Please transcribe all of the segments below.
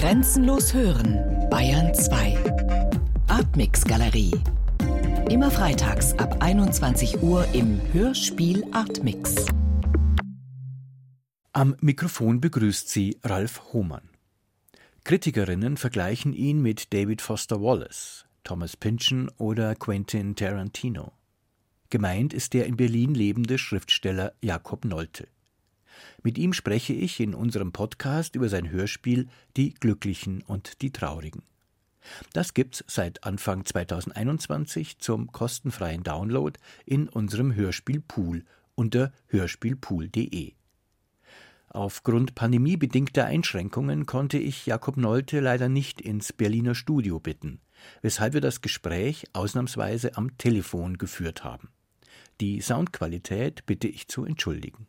Grenzenlos hören, Bayern 2. Artmix Galerie. Immer freitags ab 21 Uhr im Hörspiel Artmix. Am Mikrofon begrüßt sie Ralf Hohmann. Kritikerinnen vergleichen ihn mit David Foster Wallace, Thomas Pynchon oder Quentin Tarantino. Gemeint ist der in Berlin lebende Schriftsteller Jakob Nolte. Mit ihm spreche ich in unserem Podcast über sein Hörspiel Die Glücklichen und die Traurigen. Das gibt's seit Anfang 2021 zum kostenfreien Download in unserem Hörspielpool unter hörspielpool.de. Aufgrund pandemiebedingter Einschränkungen konnte ich Jakob Nolte leider nicht ins Berliner Studio bitten, weshalb wir das Gespräch ausnahmsweise am Telefon geführt haben. Die Soundqualität bitte ich zu entschuldigen.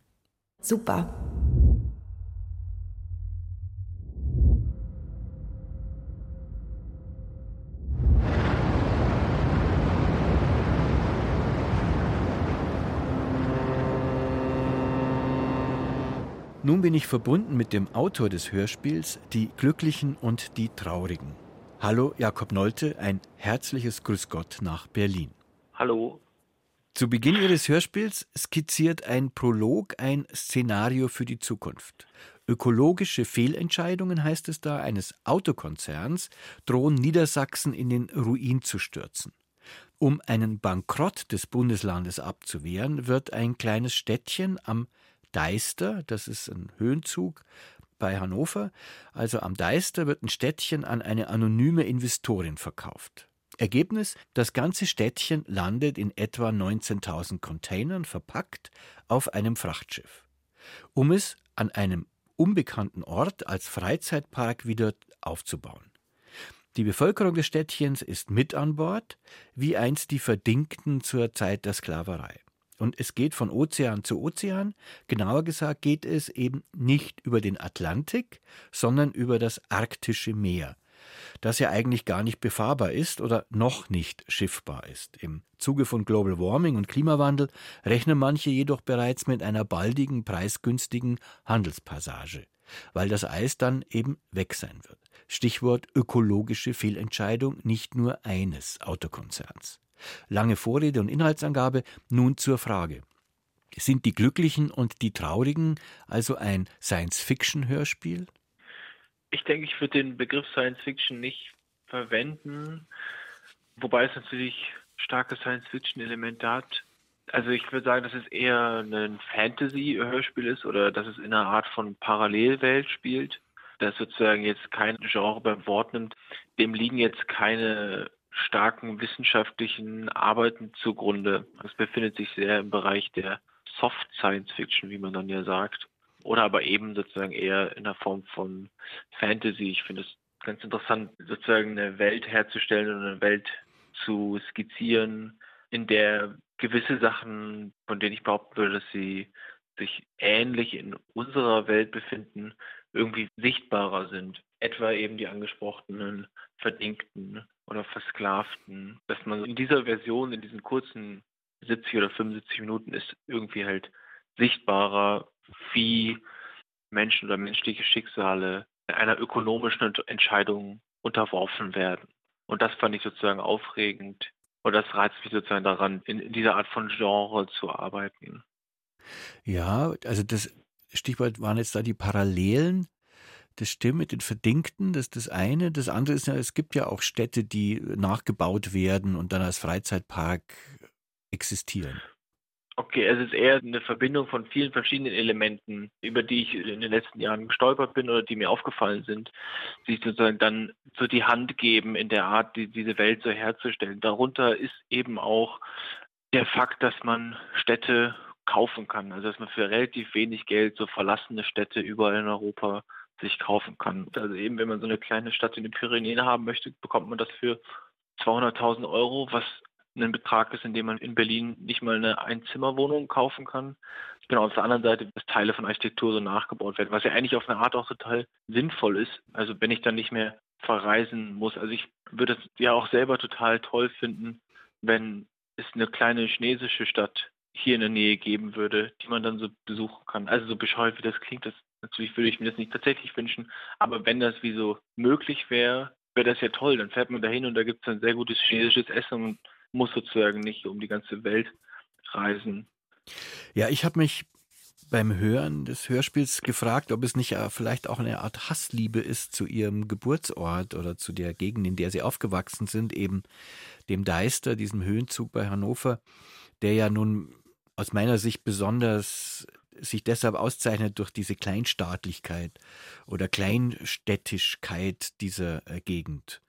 Super. Nun bin ich verbunden mit dem Autor des Hörspiels Die Glücklichen und die Traurigen. Hallo Jakob Nolte, ein herzliches Grüß Gott nach Berlin. Hallo. Zu Beginn Ihres Hörspiels skizziert ein Prolog ein Szenario für die Zukunft. Ökologische Fehlentscheidungen, heißt es da, eines Autokonzerns drohen Niedersachsen in den Ruin zu stürzen. Um einen Bankrott des Bundeslandes abzuwehren, wird ein kleines Städtchen am Deister, das ist ein Höhenzug bei Hannover, also am Deister wird ein Städtchen an eine anonyme Investorin verkauft. Ergebnis, das ganze Städtchen landet in etwa 19.000 Containern verpackt auf einem Frachtschiff, um es an einem unbekannten Ort als Freizeitpark wieder aufzubauen. Die Bevölkerung des Städtchens ist mit an Bord, wie einst die Verdingten zur Zeit der Sklaverei. Und es geht von Ozean zu Ozean. Genauer gesagt geht es eben nicht über den Atlantik, sondern über das arktische Meer, das ja eigentlich gar nicht befahrbar ist oder noch nicht schiffbar ist. Im Zuge von Global Warming und Klimawandel rechnen manche jedoch bereits mit einer baldigen, preisgünstigen Handelspassage, weil das Eis dann eben weg sein wird. Stichwort ökologische Fehlentscheidung nicht nur eines Autokonzerns. Lange Vorrede und Inhaltsangabe, nun zur Frage. Sind die Glücklichen und die Traurigen also ein Science-Fiction-Hörspiel? Ich denke, ich würde den Begriff Science-Fiction nicht verwenden, wobei es natürlich starke Science-Fiction-Elemente hat. Also ich würde sagen, dass es eher ein Fantasy-Hörspiel ist oder dass es in einer Art von Parallelwelt spielt. Das sozusagen jetzt kein Genre beim Wort nimmt. Dem liegen jetzt keine starken wissenschaftlichen Arbeiten zugrunde. Es befindet sich sehr im Bereich der Soft Science Fiction, wie man dann ja sagt. Oder aber eben sozusagen eher in der Form von Fantasy. Ich finde es ganz interessant, sozusagen eine Welt herzustellen und eine Welt zu skizzieren, in der gewisse Sachen, von denen ich behaupten würde, dass sie sich ähnlich in unserer Welt befinden, irgendwie sichtbarer sind. Etwa eben die angesprochenen Verdingten oder Versklavten. Dass man in dieser Version, in diesen kurzen 70 oder 75 Minuten ist irgendwie halt sichtbarer, wie Menschen oder menschliche Schicksale einer ökonomischen Entscheidung unterworfen werden. Und das fand ich sozusagen aufregend. Und das reizt mich sozusagen daran, in, in dieser Art von Genre zu arbeiten. Ja, also das Stichwort waren jetzt da die Parallelen. Das stimmt mit den Verdingten, das ist das eine. Das andere ist ja, es gibt ja auch Städte, die nachgebaut werden und dann als Freizeitpark existieren. Okay, es ist eher eine Verbindung von vielen verschiedenen Elementen, über die ich in den letzten Jahren gestolpert bin oder die mir aufgefallen sind, die sozusagen dann so die Hand geben in der Art, die, diese Welt so herzustellen. Darunter ist eben auch der Fakt, dass man Städte kaufen kann. Also dass man für relativ wenig Geld so verlassene Städte überall in Europa sich kaufen kann. Also eben, wenn man so eine kleine Stadt in den Pyrenäen haben möchte, bekommt man das für 200.000 Euro, was ein Betrag ist, in dem man in Berlin nicht mal eine Einzimmerwohnung kaufen kann. Genau, auf der anderen Seite, dass Teile von Architektur so nachgebaut werden, was ja eigentlich auf eine Art auch total sinnvoll ist. Also wenn ich dann nicht mehr verreisen muss. Also ich würde es ja auch selber total toll finden, wenn es eine kleine chinesische Stadt hier in der Nähe geben würde, die man dann so besuchen kann. Also so bescheuert wie das klingt, das Natürlich würde ich mir das nicht tatsächlich wünschen, aber wenn das wie so möglich wäre, wäre das ja toll. Dann fährt man dahin und da gibt es ein sehr gutes chinesisches Essen und muss sozusagen nicht um die ganze Welt reisen. Ja, ich habe mich beim Hören des Hörspiels gefragt, ob es nicht äh, vielleicht auch eine Art Hassliebe ist zu ihrem Geburtsort oder zu der Gegend, in der sie aufgewachsen sind, eben dem Deister, diesem Höhenzug bei Hannover, der ja nun aus meiner Sicht besonders sich deshalb auszeichnet durch diese Kleinstaatlichkeit oder Kleinstädtischkeit dieser äh, Gegend.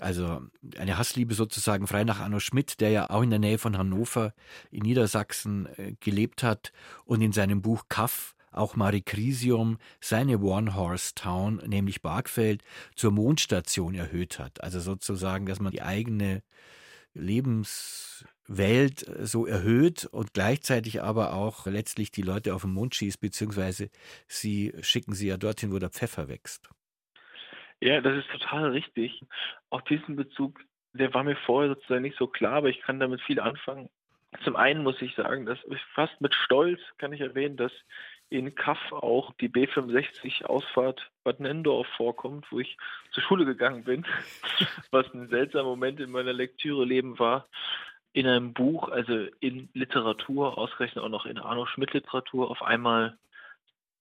Also eine Hassliebe sozusagen frei nach Arno Schmidt, der ja auch in der Nähe von Hannover in Niedersachsen äh, gelebt hat und in seinem Buch Kaff auch Marie Crisium seine One-Horse-Town, nämlich Bargfeld, zur Mondstation erhöht hat. Also sozusagen, dass man die eigene Lebenswelt äh, so erhöht und gleichzeitig aber auch letztlich die Leute auf den Mond schießt, beziehungsweise sie schicken sie ja dorthin, wo der Pfeffer wächst. Ja, das ist total richtig. Auch diesen Bezug, der war mir vorher sozusagen nicht so klar, aber ich kann damit viel anfangen. Zum einen muss ich sagen, dass fast mit Stolz kann ich erwähnen, dass in Kaff auch die B65 Ausfahrt Bad Nendorf vorkommt, wo ich zur Schule gegangen bin, was ein seltsamer Moment in meiner Lektüre-Leben war. In einem Buch, also in Literatur, ausgerechnet auch noch in Arno Schmidt Literatur, auf einmal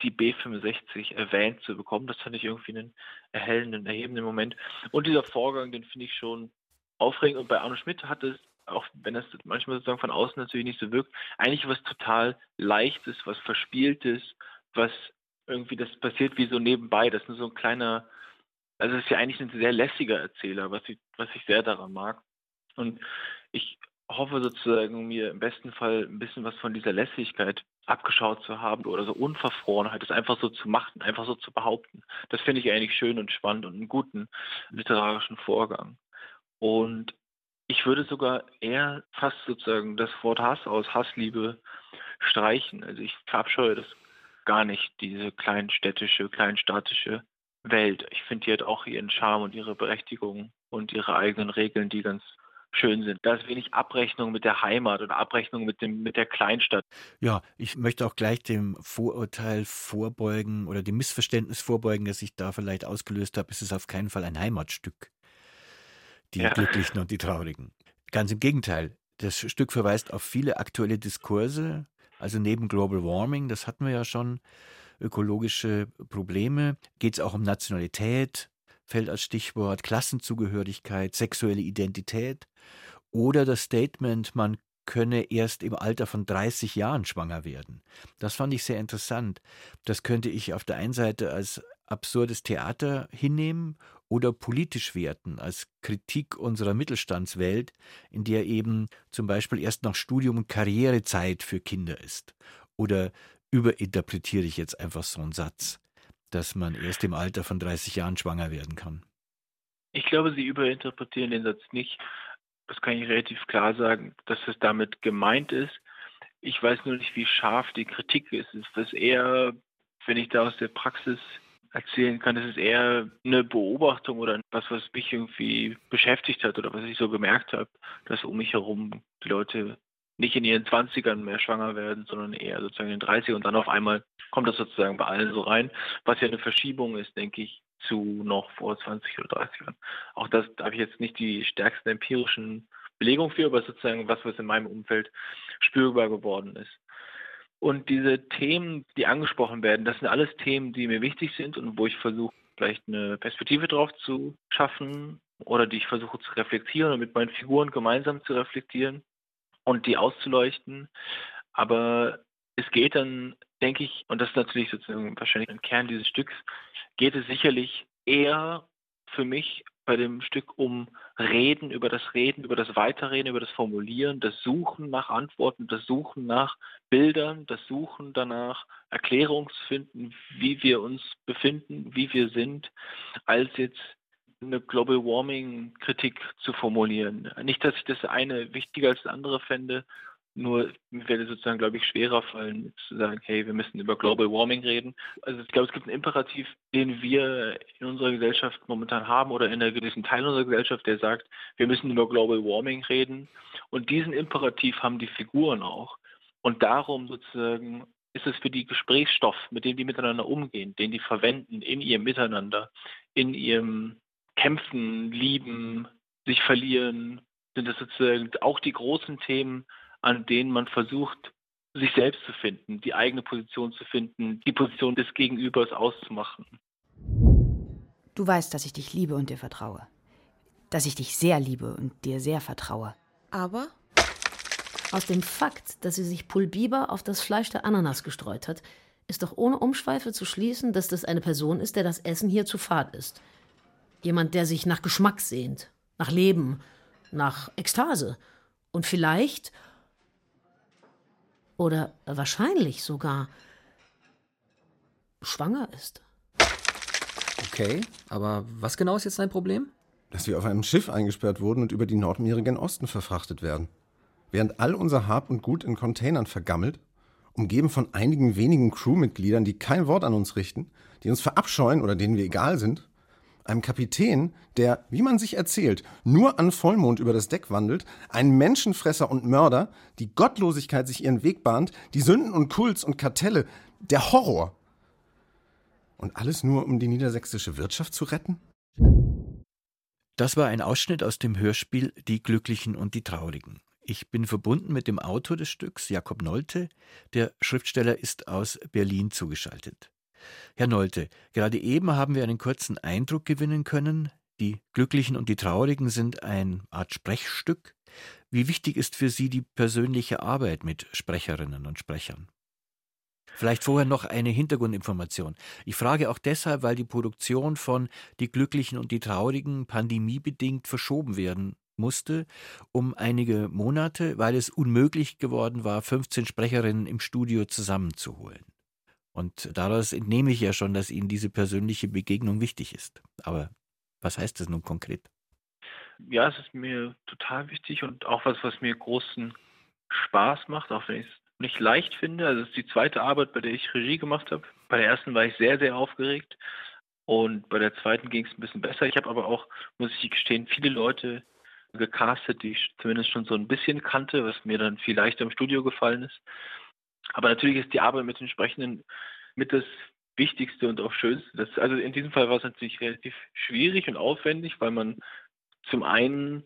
die B65 erwähnt zu bekommen. Das fand ich irgendwie einen erhellenden, erhebenden Moment. Und dieser Vorgang, den finde ich schon aufregend. Und bei Arno Schmidt hat es, auch wenn das manchmal sozusagen von außen natürlich nicht so wirkt, eigentlich was total Leichtes, was Verspieltes, was irgendwie, das passiert wie so nebenbei. Das ist nur so ein kleiner, also es ist ja eigentlich ein sehr lässiger Erzähler, was ich, was ich sehr daran mag. Und ich hoffe sozusagen, mir im besten Fall ein bisschen was von dieser Lässigkeit abgeschaut zu haben oder so Unverfrorenheit, das einfach so zu machen, einfach so zu behaupten. Das finde ich eigentlich schön und spannend und einen guten literarischen Vorgang. Und ich würde sogar eher fast sozusagen das Wort Hass aus Hassliebe streichen. Also ich verabscheue das gar nicht, diese kleinstädtische, kleinstaatische Welt. Ich finde, die hat auch ihren Charme und ihre Berechtigung und ihre eigenen Regeln, die ganz schön sind. Da ist wenig Abrechnung mit der Heimat oder Abrechnung mit, dem, mit der Kleinstadt. Ja, ich möchte auch gleich dem Vorurteil vorbeugen oder dem Missverständnis vorbeugen, das ich da vielleicht ausgelöst habe. Es ist auf keinen Fall ein Heimatstück. Die ja. Glücklichen und die Traurigen. Ganz im Gegenteil. Das Stück verweist auf viele aktuelle Diskurse. Also neben Global Warming, das hatten wir ja schon, ökologische Probleme, geht es auch um Nationalität, fällt als Stichwort Klassenzugehörigkeit, sexuelle Identität oder das Statement, man könne erst im Alter von 30 Jahren schwanger werden. Das fand ich sehr interessant. Das könnte ich auf der einen Seite als absurdes Theater hinnehmen oder politisch werten, als Kritik unserer Mittelstandswelt, in der eben zum Beispiel erst nach Studium und Karrierezeit für Kinder ist. Oder überinterpretiere ich jetzt einfach so einen Satz dass man erst im Alter von 30 Jahren schwanger werden kann? Ich glaube, Sie überinterpretieren den Satz nicht. Das kann ich relativ klar sagen, dass es damit gemeint ist. Ich weiß nur nicht, wie scharf die Kritik ist. Es ist eher, wenn ich da aus der Praxis erzählen kann, es ist eher eine Beobachtung oder was, was mich irgendwie beschäftigt hat oder was ich so gemerkt habe, dass um mich herum die Leute nicht in ihren 20ern mehr schwanger werden, sondern eher sozusagen in den 30ern und dann auf einmal kommt das sozusagen bei allen so rein, was ja eine Verschiebung ist, denke ich, zu noch vor 20 oder 30 Jahren. Auch das da habe ich jetzt nicht die stärksten empirischen Belegungen für, aber sozusagen was, was in meinem Umfeld spürbar geworden ist. Und diese Themen, die angesprochen werden, das sind alles Themen, die mir wichtig sind und wo ich versuche, vielleicht eine Perspektive drauf zu schaffen oder die ich versuche zu reflektieren und mit meinen Figuren gemeinsam zu reflektieren und die auszuleuchten. Aber es geht dann, denke ich, und das ist natürlich sozusagen wahrscheinlich ein Kern dieses Stücks, geht es sicherlich eher für mich bei dem Stück um Reden, über das Reden, über das Weiterreden, über das Formulieren, das Suchen nach Antworten, das Suchen nach Bildern, das Suchen danach, Erklärungsfinden, wie wir uns befinden, wie wir sind, als jetzt eine Global Warming Kritik zu formulieren. Nicht, dass ich das eine wichtiger als das andere fände, nur mir werde sozusagen, glaube ich, schwerer fallen, zu sagen, hey, wir müssen über Global Warming reden. Also ich glaube, es gibt einen Imperativ, den wir in unserer Gesellschaft momentan haben oder in einem gewissen Teil unserer Gesellschaft, der sagt, wir müssen über Global Warming reden. Und diesen Imperativ haben die Figuren auch. Und darum sozusagen ist es für die Gesprächsstoff, mit dem die miteinander umgehen, den die verwenden in ihrem Miteinander, in ihrem Kämpfen, Lieben, sich verlieren, sind das sozusagen auch die großen Themen, an denen man versucht, sich selbst zu finden, die eigene Position zu finden, die Position des Gegenübers auszumachen. Du weißt, dass ich dich liebe und dir vertraue. Dass ich dich sehr liebe und dir sehr vertraue. Aber? Aus dem Fakt, dass sie sich Pulbiber auf das Fleisch der Ananas gestreut hat, ist doch ohne Umschweife zu schließen, dass das eine Person ist, der das Essen hier zu fad ist. Jemand, der sich nach Geschmack sehnt, nach Leben, nach Ekstase und vielleicht oder wahrscheinlich sogar schwanger ist. Okay, aber was genau ist jetzt dein Problem? Dass wir auf einem Schiff eingesperrt wurden und über die Nordmeere gen Osten verfrachtet werden. Während all unser Hab und Gut in Containern vergammelt, umgeben von einigen wenigen Crewmitgliedern, die kein Wort an uns richten, die uns verabscheuen oder denen wir egal sind, einem Kapitän, der, wie man sich erzählt, nur an Vollmond über das Deck wandelt, ein Menschenfresser und Mörder, die Gottlosigkeit sich ihren Weg bahnt, die Sünden und Kults und Kartelle, der Horror. Und alles nur, um die niedersächsische Wirtschaft zu retten? Das war ein Ausschnitt aus dem Hörspiel Die Glücklichen und die Traurigen. Ich bin verbunden mit dem Autor des Stücks, Jakob Nolte. Der Schriftsteller ist aus Berlin zugeschaltet. Herr Nolte, gerade eben haben wir einen kurzen Eindruck gewinnen können. Die Glücklichen und die Traurigen sind eine Art Sprechstück. Wie wichtig ist für Sie die persönliche Arbeit mit Sprecherinnen und Sprechern? Vielleicht vorher noch eine Hintergrundinformation. Ich frage auch deshalb, weil die Produktion von Die Glücklichen und die Traurigen pandemiebedingt verschoben werden musste um einige Monate, weil es unmöglich geworden war, 15 Sprecherinnen im Studio zusammenzuholen. Und daraus entnehme ich ja schon, dass Ihnen diese persönliche Begegnung wichtig ist. Aber was heißt das nun konkret? Ja, es ist mir total wichtig und auch was, was mir großen Spaß macht, auch wenn ich es nicht leicht finde. Also es ist die zweite Arbeit, bei der ich Regie gemacht habe. Bei der ersten war ich sehr, sehr aufgeregt und bei der zweiten ging es ein bisschen besser. Ich habe aber auch, muss ich gestehen, viele Leute gecastet, die ich zumindest schon so ein bisschen kannte, was mir dann viel leichter im Studio gefallen ist. Aber natürlich ist die Arbeit mit den Sprechenden mit das Wichtigste und auch Schönste. Das, also in diesem Fall war es natürlich relativ schwierig und aufwendig, weil man zum einen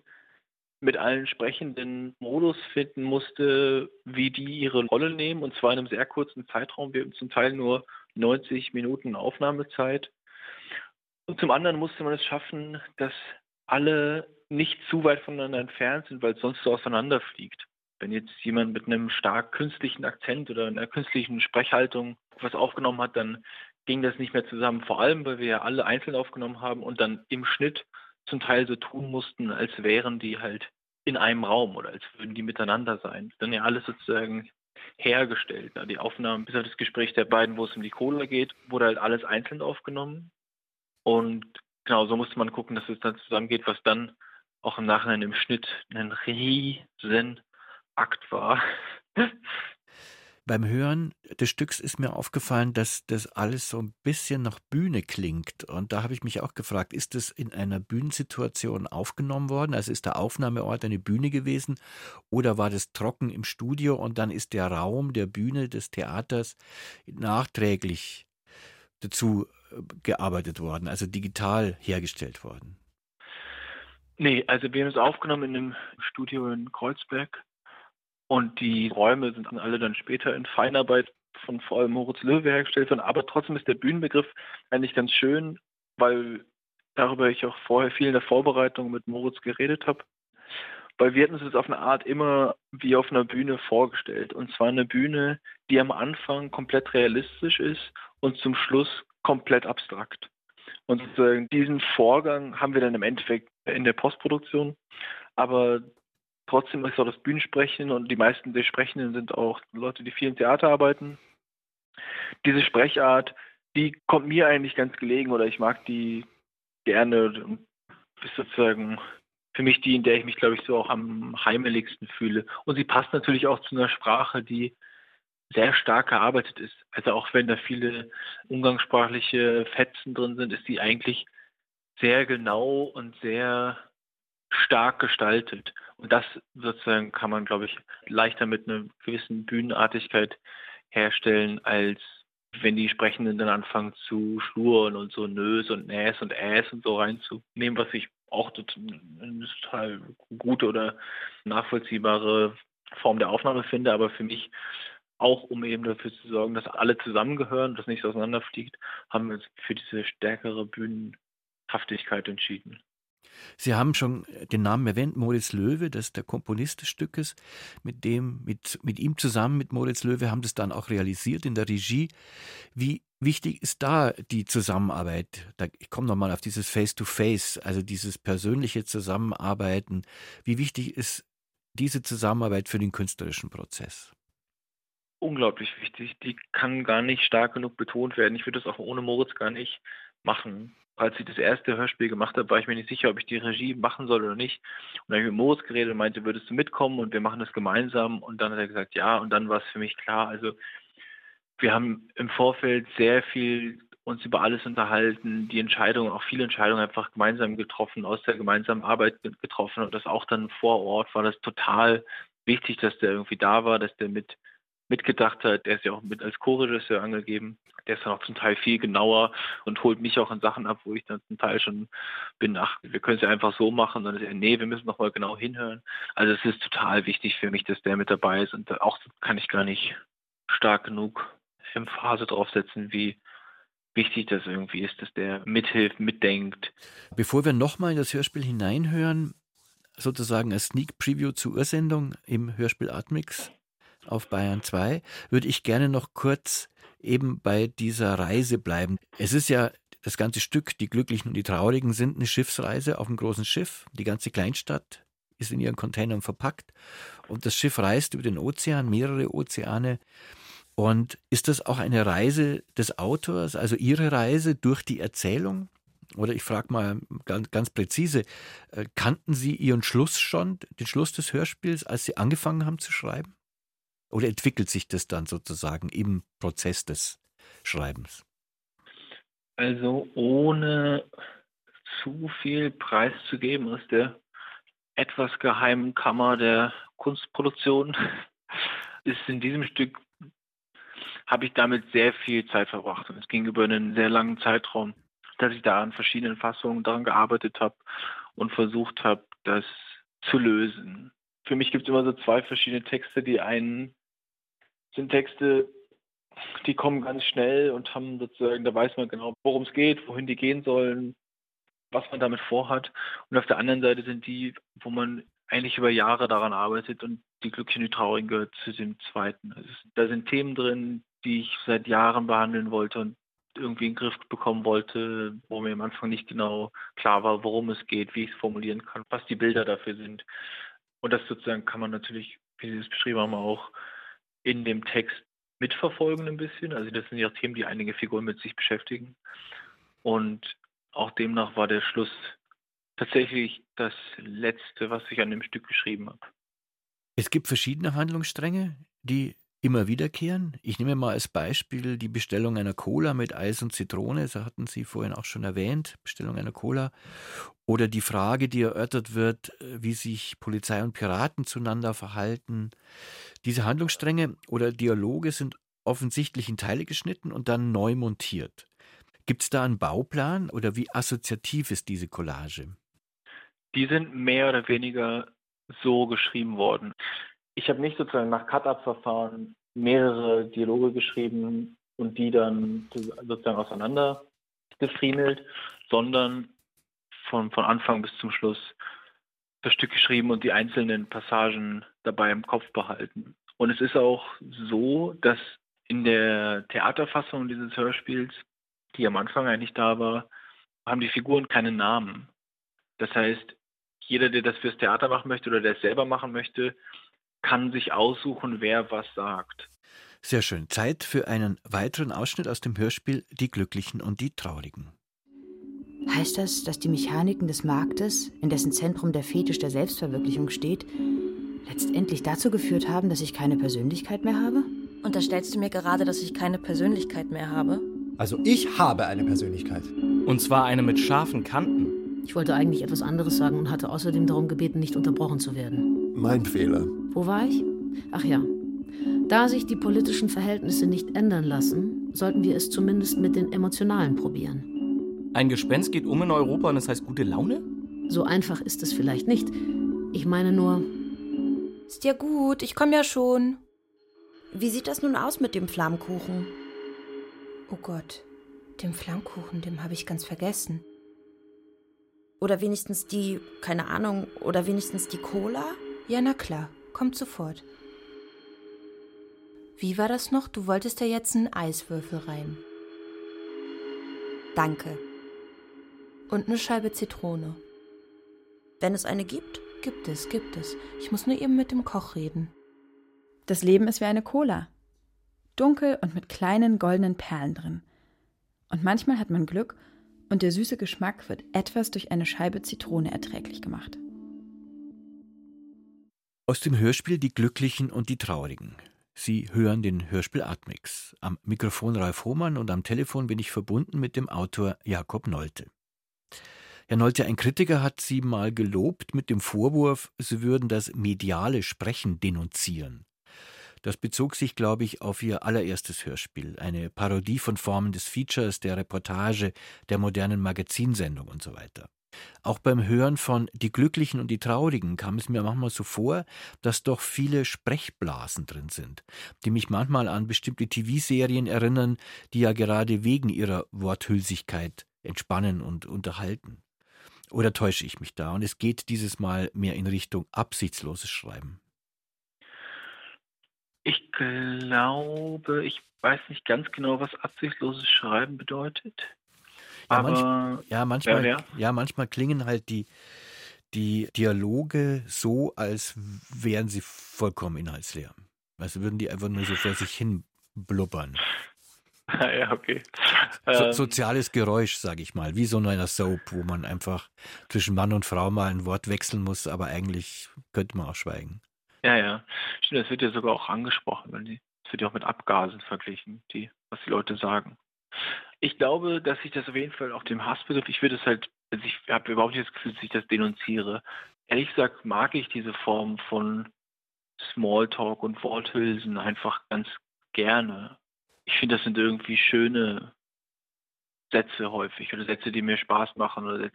mit allen Sprechenden Modus finden musste, wie die ihre Rolle nehmen, und zwar in einem sehr kurzen Zeitraum. Wir haben zum Teil nur 90 Minuten Aufnahmezeit. Und zum anderen musste man es schaffen, dass alle nicht zu weit voneinander entfernt sind, weil es sonst so auseinanderfliegt. Wenn jetzt jemand mit einem stark künstlichen Akzent oder einer künstlichen Sprechhaltung was aufgenommen hat, dann ging das nicht mehr zusammen. Vor allem, weil wir ja alle einzeln aufgenommen haben und dann im Schnitt zum Teil so tun mussten, als wären die halt in einem Raum oder als würden die miteinander sein. Dann ja alles sozusagen hergestellt. Die Aufnahmen bis auf das Gespräch der beiden, wo es um die Cola geht, wurde halt alles einzeln aufgenommen. Und genau so musste man gucken, dass es dann zusammengeht, was dann auch im Nachhinein im Schnitt einen riesen Akt war. Beim Hören des Stücks ist mir aufgefallen, dass das alles so ein bisschen nach Bühne klingt. Und da habe ich mich auch gefragt, ist das in einer Bühnensituation aufgenommen worden? Also ist der Aufnahmeort eine Bühne gewesen? Oder war das trocken im Studio und dann ist der Raum der Bühne des Theaters nachträglich dazu äh, gearbeitet worden, also digital hergestellt worden? Nee, also wir haben es aufgenommen in einem Studio in Kreuzberg und die Räume sind dann alle dann später in Feinarbeit von vor allem Moritz Löwe hergestellt worden. Aber trotzdem ist der Bühnenbegriff eigentlich ganz schön, weil darüber ich auch vorher viel in der Vorbereitung mit Moritz geredet habe. Weil wir hatten uns auf eine Art immer wie auf einer Bühne vorgestellt. Und zwar eine Bühne, die am Anfang komplett realistisch ist und zum Schluss komplett abstrakt. Und diesen Vorgang haben wir dann im Endeffekt in der Postproduktion. Aber Trotzdem ist auch das Bühnensprechen und die meisten der Sprechenden sind auch Leute, die viel im Theater arbeiten. Diese Sprechart, die kommt mir eigentlich ganz gelegen oder ich mag die gerne ist sozusagen für mich die, in der ich mich, glaube ich, so auch am heimeligsten fühle. Und sie passt natürlich auch zu einer Sprache, die sehr stark gearbeitet ist. Also auch wenn da viele umgangssprachliche Fetzen drin sind, ist sie eigentlich sehr genau und sehr stark gestaltet. Und das sozusagen kann man, glaube ich, leichter mit einer gewissen Bühnenartigkeit herstellen, als wenn die Sprechenden dann anfangen zu schluren und so Nös und Näs und Äs und so reinzunehmen, was ich auch eine total gute oder nachvollziehbare Form der Aufnahme finde, aber für mich auch um eben dafür zu sorgen, dass alle zusammengehören, dass nichts auseinanderfliegt, haben wir uns für diese stärkere Bühnenhaftigkeit entschieden. Sie haben schon den Namen erwähnt, Moritz Löwe, das ist der Komponist des Stückes. Mit dem, mit, mit ihm zusammen, mit Moritz Löwe, haben das dann auch realisiert in der Regie. Wie wichtig ist da die Zusammenarbeit? Da, ich komme nochmal auf dieses Face-to-Face, -face, also dieses persönliche Zusammenarbeiten. Wie wichtig ist diese Zusammenarbeit für den künstlerischen Prozess? Unglaublich wichtig. Die kann gar nicht stark genug betont werden. Ich würde das auch ohne Moritz gar nicht machen als ich das erste Hörspiel gemacht habe, war ich mir nicht sicher, ob ich die Regie machen soll oder nicht. Und dann habe ich mit Moritz geredet und meinte, würdest du mitkommen und wir machen das gemeinsam? Und dann hat er gesagt, ja. Und dann war es für mich klar. Also wir haben im Vorfeld sehr viel uns über alles unterhalten, die Entscheidungen, auch viele Entscheidungen einfach gemeinsam getroffen, aus der gemeinsamen Arbeit getroffen und das auch dann vor Ort war das total wichtig, dass der irgendwie da war, dass der mit mitgedacht hat. Der ist ja auch mit als Co-Regisseur angegeben. Der ist dann auch zum Teil viel genauer und holt mich auch in Sachen ab, wo ich dann zum Teil schon bin, ach, wir können es ja einfach so machen. Dann ist er, nee, wir müssen noch mal genau hinhören. Also es ist total wichtig für mich, dass der mit dabei ist. Und auch kann ich gar nicht stark genug Phase draufsetzen, wie wichtig das irgendwie ist, dass der mithilft, mitdenkt. Bevor wir nochmal in das Hörspiel hineinhören, sozusagen als Sneak Preview zur Ursendung im Hörspiel Atmix, auf Bayern 2, würde ich gerne noch kurz eben bei dieser Reise bleiben. Es ist ja das ganze Stück, die Glücklichen und die Traurigen sind eine Schiffsreise auf einem großen Schiff. Die ganze Kleinstadt ist in ihren Containern verpackt und das Schiff reist über den Ozean, mehrere Ozeane. Und ist das auch eine Reise des Autors, also Ihre Reise durch die Erzählung? Oder ich frage mal ganz, ganz präzise, äh, kannten Sie Ihren Schluss schon, den Schluss des Hörspiels, als Sie angefangen haben zu schreiben? Oder entwickelt sich das dann sozusagen im Prozess des Schreibens? Also ohne zu viel preiszugeben aus der etwas geheimen Kammer der Kunstproduktion ist in diesem Stück habe ich damit sehr viel Zeit verbracht und es ging über einen sehr langen Zeitraum, dass ich da an verschiedenen Fassungen daran gearbeitet habe und versucht habe, das zu lösen. Für mich gibt es immer so zwei verschiedene Texte, die einen sind Texte, die kommen ganz schnell und haben sozusagen, da weiß man genau, worum es geht, wohin die gehen sollen, was man damit vorhat. Und auf der anderen Seite sind die, wo man eigentlich über Jahre daran arbeitet und die Glücklichen und die Traurigen gehört zu dem zweiten. Also da sind Themen drin, die ich seit Jahren behandeln wollte und irgendwie in den Griff bekommen wollte, wo mir am Anfang nicht genau klar war, worum es geht, wie ich es formulieren kann, was die Bilder dafür sind. Und das sozusagen kann man natürlich, wie Sie es beschrieben haben, auch in dem Text mitverfolgen ein bisschen. Also das sind ja Themen, die einige Figuren mit sich beschäftigen. Und auch demnach war der Schluss tatsächlich das Letzte, was ich an dem Stück geschrieben habe. Es gibt verschiedene Handlungsstränge, die immer wiederkehren. Ich nehme mal als Beispiel die Bestellung einer Cola mit Eis und Zitrone, das hatten Sie vorhin auch schon erwähnt, Bestellung einer Cola. Oder die Frage, die erörtert wird, wie sich Polizei und Piraten zueinander verhalten. Diese Handlungsstränge oder Dialoge sind offensichtlich in Teile geschnitten und dann neu montiert. Gibt es da einen Bauplan oder wie assoziativ ist diese Collage? Die sind mehr oder weniger so geschrieben worden ich habe nicht sozusagen nach Cut-Up-Verfahren mehrere Dialoge geschrieben und die dann sozusagen auseinander gefriemelt, sondern von, von Anfang bis zum Schluss das Stück geschrieben und die einzelnen Passagen dabei im Kopf behalten. Und es ist auch so, dass in der Theaterfassung dieses Hörspiels, die am Anfang eigentlich da war, haben die Figuren keine Namen. Das heißt, jeder, der das fürs Theater machen möchte oder der es selber machen möchte, kann sich aussuchen, wer was sagt. Sehr schön. Zeit für einen weiteren Ausschnitt aus dem Hörspiel Die Glücklichen und die Traurigen. Heißt das, dass die Mechaniken des Marktes, in dessen Zentrum der Fetisch der Selbstverwirklichung steht, letztendlich dazu geführt haben, dass ich keine Persönlichkeit mehr habe? Unterstellst du mir gerade, dass ich keine Persönlichkeit mehr habe? Also ich habe eine Persönlichkeit. Und zwar eine mit scharfen Kanten. Ich wollte eigentlich etwas anderes sagen und hatte außerdem darum gebeten, nicht unterbrochen zu werden. Mein Fehler. Wo war ich? Ach ja. Da sich die politischen Verhältnisse nicht ändern lassen, sollten wir es zumindest mit den emotionalen probieren. Ein Gespenst geht um in Europa und das heißt gute Laune? So einfach ist es vielleicht nicht. Ich meine nur. Ist ja gut, ich komme ja schon. Wie sieht das nun aus mit dem Flammkuchen? Oh Gott, dem Flammkuchen, dem habe ich ganz vergessen. Oder wenigstens die, keine Ahnung, oder wenigstens die Cola? Ja, na klar, kommt sofort. Wie war das noch? Du wolltest ja jetzt einen Eiswürfel rein. Danke. Und eine Scheibe Zitrone. Wenn es eine gibt? Gibt es, gibt es. Ich muss nur eben mit dem Koch reden. Das Leben ist wie eine Cola. Dunkel und mit kleinen goldenen Perlen drin. Und manchmal hat man Glück und der süße Geschmack wird etwas durch eine Scheibe Zitrone erträglich gemacht. Aus dem Hörspiel Die Glücklichen und die Traurigen. Sie hören den Hörspiel Artmix. Am Mikrofon Ralf Hohmann und am Telefon bin ich verbunden mit dem Autor Jakob Nolte. Herr Nolte, ein Kritiker hat Sie mal gelobt mit dem Vorwurf, Sie würden das mediale Sprechen denunzieren. Das bezog sich, glaube ich, auf Ihr allererstes Hörspiel, eine Parodie von Formen des Features, der Reportage, der modernen Magazinsendung und so weiter. Auch beim Hören von Die Glücklichen und die Traurigen kam es mir manchmal so vor, dass doch viele Sprechblasen drin sind, die mich manchmal an bestimmte TV-Serien erinnern, die ja gerade wegen ihrer Worthülsigkeit entspannen und unterhalten. Oder täusche ich mich da? Und es geht dieses Mal mehr in Richtung absichtsloses Schreiben. Ich glaube, ich weiß nicht ganz genau, was absichtsloses Schreiben bedeutet. Ja, manch, ja, manchmal, ja, ja. ja. manchmal klingen halt die, die Dialoge so, als wären sie vollkommen inhaltsleer. Also würden die einfach nur so vor sich hin blubbern. ja, okay. So, Ähm, soziales Geräusch, sage ich mal, wie so in einer Soap, wo man einfach zwischen Mann und Frau mal ein Wort wechseln muss, aber eigentlich könnte man auch schweigen. Ja, ja. Stimmt, das wird ja sogar auch angesprochen, weil die, das wird ja auch mit Abgasen verglichen, die, was die Leute sagen. Ich glaube, dass ich das auf jeden Fall auch dem Hassbegriff, ich würde es halt, also ich habe überhaupt nicht das Gefühl, dass ich das denunziere. Ehrlich gesagt mag ich diese Form von Smalltalk und Worthülsen einfach ganz gerne. Ich finde, das sind irgendwie schöne Sätze häufig oder Sätze, die mir Spaß machen. Oder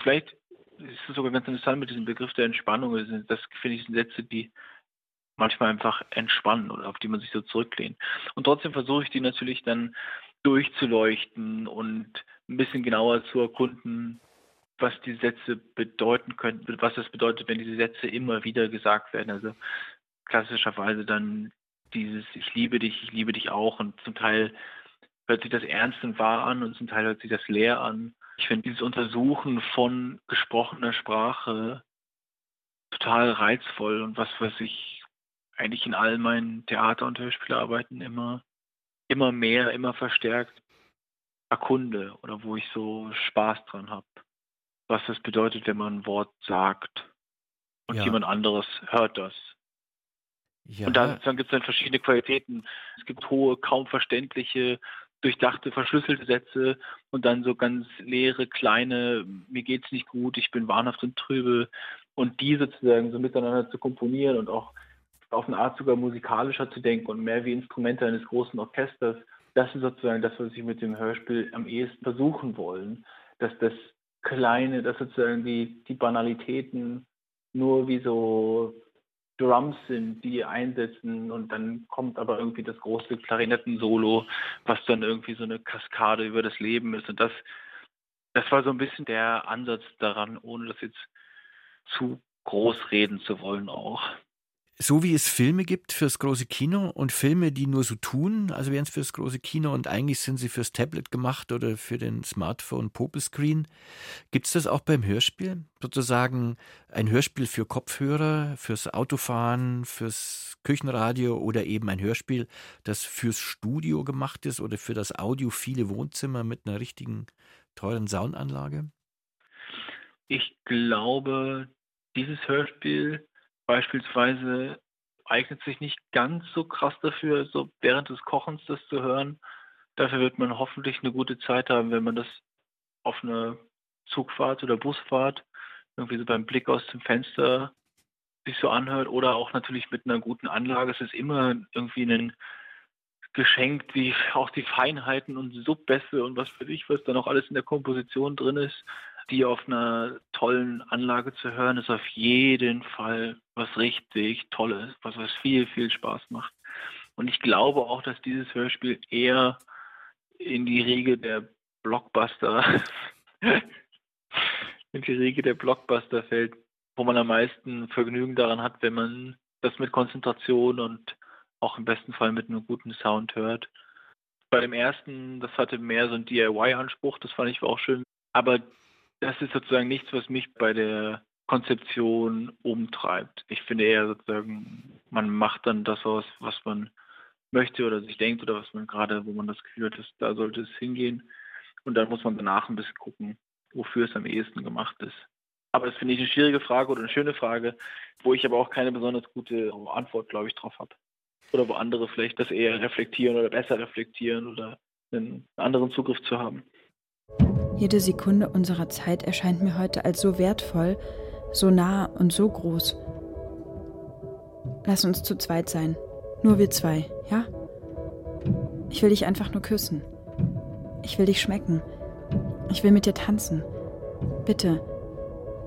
vielleicht ist es sogar ganz interessant mit diesem Begriff der Entspannung. Das finde ich sind Sätze, die manchmal einfach entspannen oder auf die man sich so zurücklehnt. Und trotzdem versuche ich die natürlich dann durchzuleuchten und ein bisschen genauer zu erkunden, was die Sätze bedeuten könnten, was das bedeutet, wenn diese Sätze immer wieder gesagt werden. Also klassischerweise dann dieses Ich liebe dich, ich liebe dich auch und zum Teil hört sich das ernst und wahr an und zum Teil hört sich das leer an. Ich finde dieses Untersuchen von gesprochener Sprache total reizvoll und was, was ich eigentlich in all meinen Theater- und Hörspielarbeiten immer, immer mehr, immer verstärkt erkunde oder wo ich so Spaß dran habe. Was das bedeutet, wenn man ein Wort sagt und Ja. jemand anderes hört das. Ja, Und dann, dann gibt es dann verschiedene Qualitäten. Es gibt hohe, kaum verständliche, durchdachte, verschlüsselte Sätze und dann so ganz leere, kleine, mir geht's nicht gut, ich bin wahnhaft und trübe. Und die sozusagen so miteinander zu komponieren und auch auf eine Art sogar musikalischer zu denken und mehr wie Instrumente eines großen Orchesters, das ist sozusagen das, was wir mit dem Hörspiel am ehesten versuchen wollen. Dass das Kleine, dass sozusagen die, die Banalitäten nur wie so Drums sind, die einsetzen und dann kommt aber irgendwie das große Klarinetten-Solo, was dann irgendwie so eine Kaskade über das Leben ist. Und das, das war so ein bisschen der Ansatz daran, ohne das jetzt zu groß reden zu wollen auch. So wie es Filme gibt fürs große Kino und Filme, die nur so tun, also wären es fürs große Kino und eigentlich sind sie fürs Tablet gemacht oder für den Smartphone Popescreen, gibt es das auch beim Hörspiel? Sozusagen ein Hörspiel für Kopfhörer, fürs Autofahren, fürs Küchenradio oder eben ein Hörspiel, das fürs Studio gemacht ist oder für das audiophile Wohnzimmer mit einer richtigen teuren Soundanlage? Ich glaube, dieses Hörspiel beispielsweise eignet sich nicht ganz so krass dafür, so während des Kochens das zu hören. Dafür wird man hoffentlich eine gute Zeit haben, wenn man das auf einer Zugfahrt oder Busfahrt irgendwie so beim Blick aus dem Fenster sich so anhört oder auch natürlich mit einer guten Anlage. Es ist immer irgendwie ein Geschenk, wie auch die Feinheiten und Subbässe und was für dich, was da noch alles in der Komposition drin ist, die auf einer tollen Anlage zu hören, ist auf jeden Fall was richtig Tolles, was, was viel, viel Spaß macht. Und ich glaube auch, dass dieses Hörspiel eher in die Riege der Blockbuster, in die Riege der Blockbuster fällt, wo man am meisten Vergnügen daran hat, wenn man das mit Konzentration und auch im besten Fall mit einem guten Sound hört. Bei dem ersten, das hatte mehr so einen DIY-Anspruch, das fand ich auch schön. Aber das ist sozusagen nichts, was mich bei der Konzeption umtreibt. Ich finde eher sozusagen, man macht dann das aus, was man möchte oder sich denkt oder was man gerade, wo man das Gefühl hat, dass da sollte es hingehen. Und dann muss man danach ein bisschen gucken, wofür es am ehesten gemacht ist. Aber das finde ich eine schwierige Frage oder eine schöne Frage, wo ich aber auch keine besonders gute Antwort, glaube ich, drauf habe. Oder wo andere vielleicht das eher reflektieren oder besser reflektieren oder einen anderen Zugriff zu haben. Jede Sekunde unserer Zeit erscheint mir heute als so wertvoll, so nah und so groß. Lass uns zu zweit sein. Nur wir zwei, ja? Ich will dich einfach nur küssen. Ich will dich schmecken. Ich will mit dir tanzen. Bitte,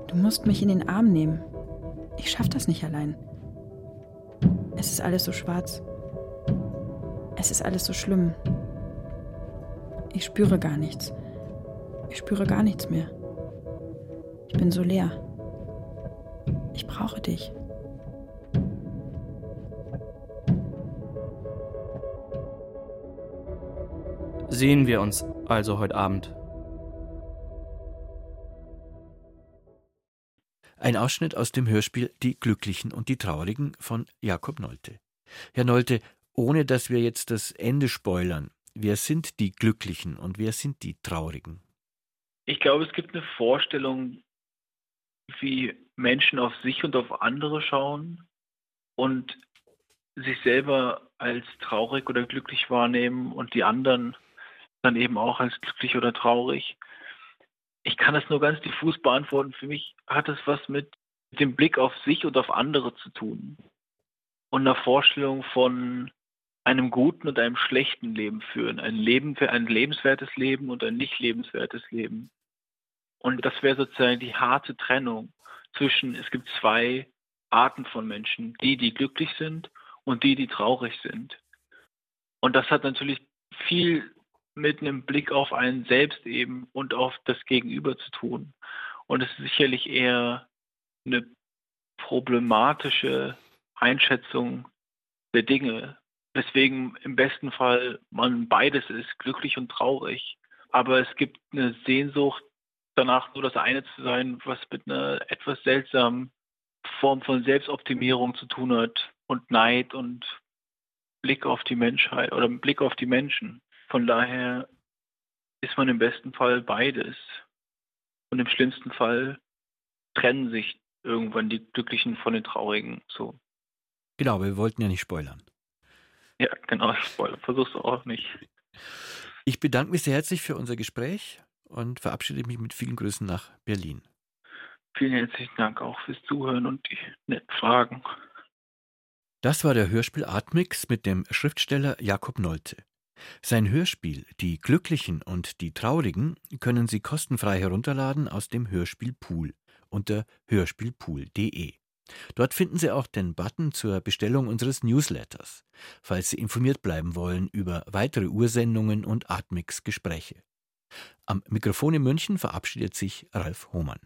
Du musst mich in den Arm nehmen. Ich schaff das nicht allein. Es ist alles so schwarz. Es ist alles so schlimm. Ich spüre gar nichts. Ich spüre gar nichts mehr. Ich bin so leer. Ich brauche dich. Sehen wir uns also heute Abend. Ein Ausschnitt aus dem Hörspiel Die Glücklichen und die Traurigen von Jakob Nolte. Herr Nolte, ohne dass wir jetzt das Ende spoilern, wer sind die Glücklichen und wer sind die Traurigen? Ich glaube, es gibt eine Vorstellung, wie Menschen auf sich und auf andere schauen und sich selber als traurig oder glücklich wahrnehmen und die anderen dann eben auch als glücklich oder traurig ich kann das nur ganz diffus beantworten. Für mich hat es was mit dem Blick auf sich und auf andere zu tun. Und einer Vorstellung von einem guten und einem schlechten Leben führen. Ein Leben ein lebenswertes Leben und ein nicht lebenswertes Leben. Und das wäre sozusagen die harte Trennung zwischen, es gibt zwei Arten von Menschen, die, die glücklich sind und die, die traurig sind. Und das hat natürlich viel mit einem Blick auf einen selbst eben und auf das Gegenüber zu tun. Und es ist sicherlich eher eine problematische Einschätzung der Dinge, weswegen im besten Fall man beides ist, glücklich und traurig. Aber es gibt eine Sehnsucht danach, nur das eine zu sein, was mit einer etwas seltsamen Form von Selbstoptimierung zu tun hat und Neid und Blick auf die Menschheit oder Blick auf die Menschen. Von daher ist man im besten Fall beides. Und im schlimmsten Fall trennen sich irgendwann die Glücklichen von den Traurigen. So. Genau, wir wollten ja nicht spoilern. Ja, genau, ich spoilere. Versuch's auch nicht. Ich bedanke mich sehr herzlich für unser Gespräch und verabschiede mich mit vielen Grüßen nach Berlin. Vielen herzlichen Dank auch fürs Zuhören und die netten Fragen. Das war der Hörspiel Artmix mit dem Schriftsteller Jakob Nolte. Sein Hörspiel Die Glücklichen und die Traurigen können Sie kostenfrei herunterladen aus dem Hörspielpool unter hörspielpool.de. Dort finden Sie auch den Button zur Bestellung unseres Newsletters, falls Sie informiert bleiben wollen über weitere Ursendungen und Artmix-Gespräche. Am Mikrofon in München verabschiedet sich Ralf Hohmann.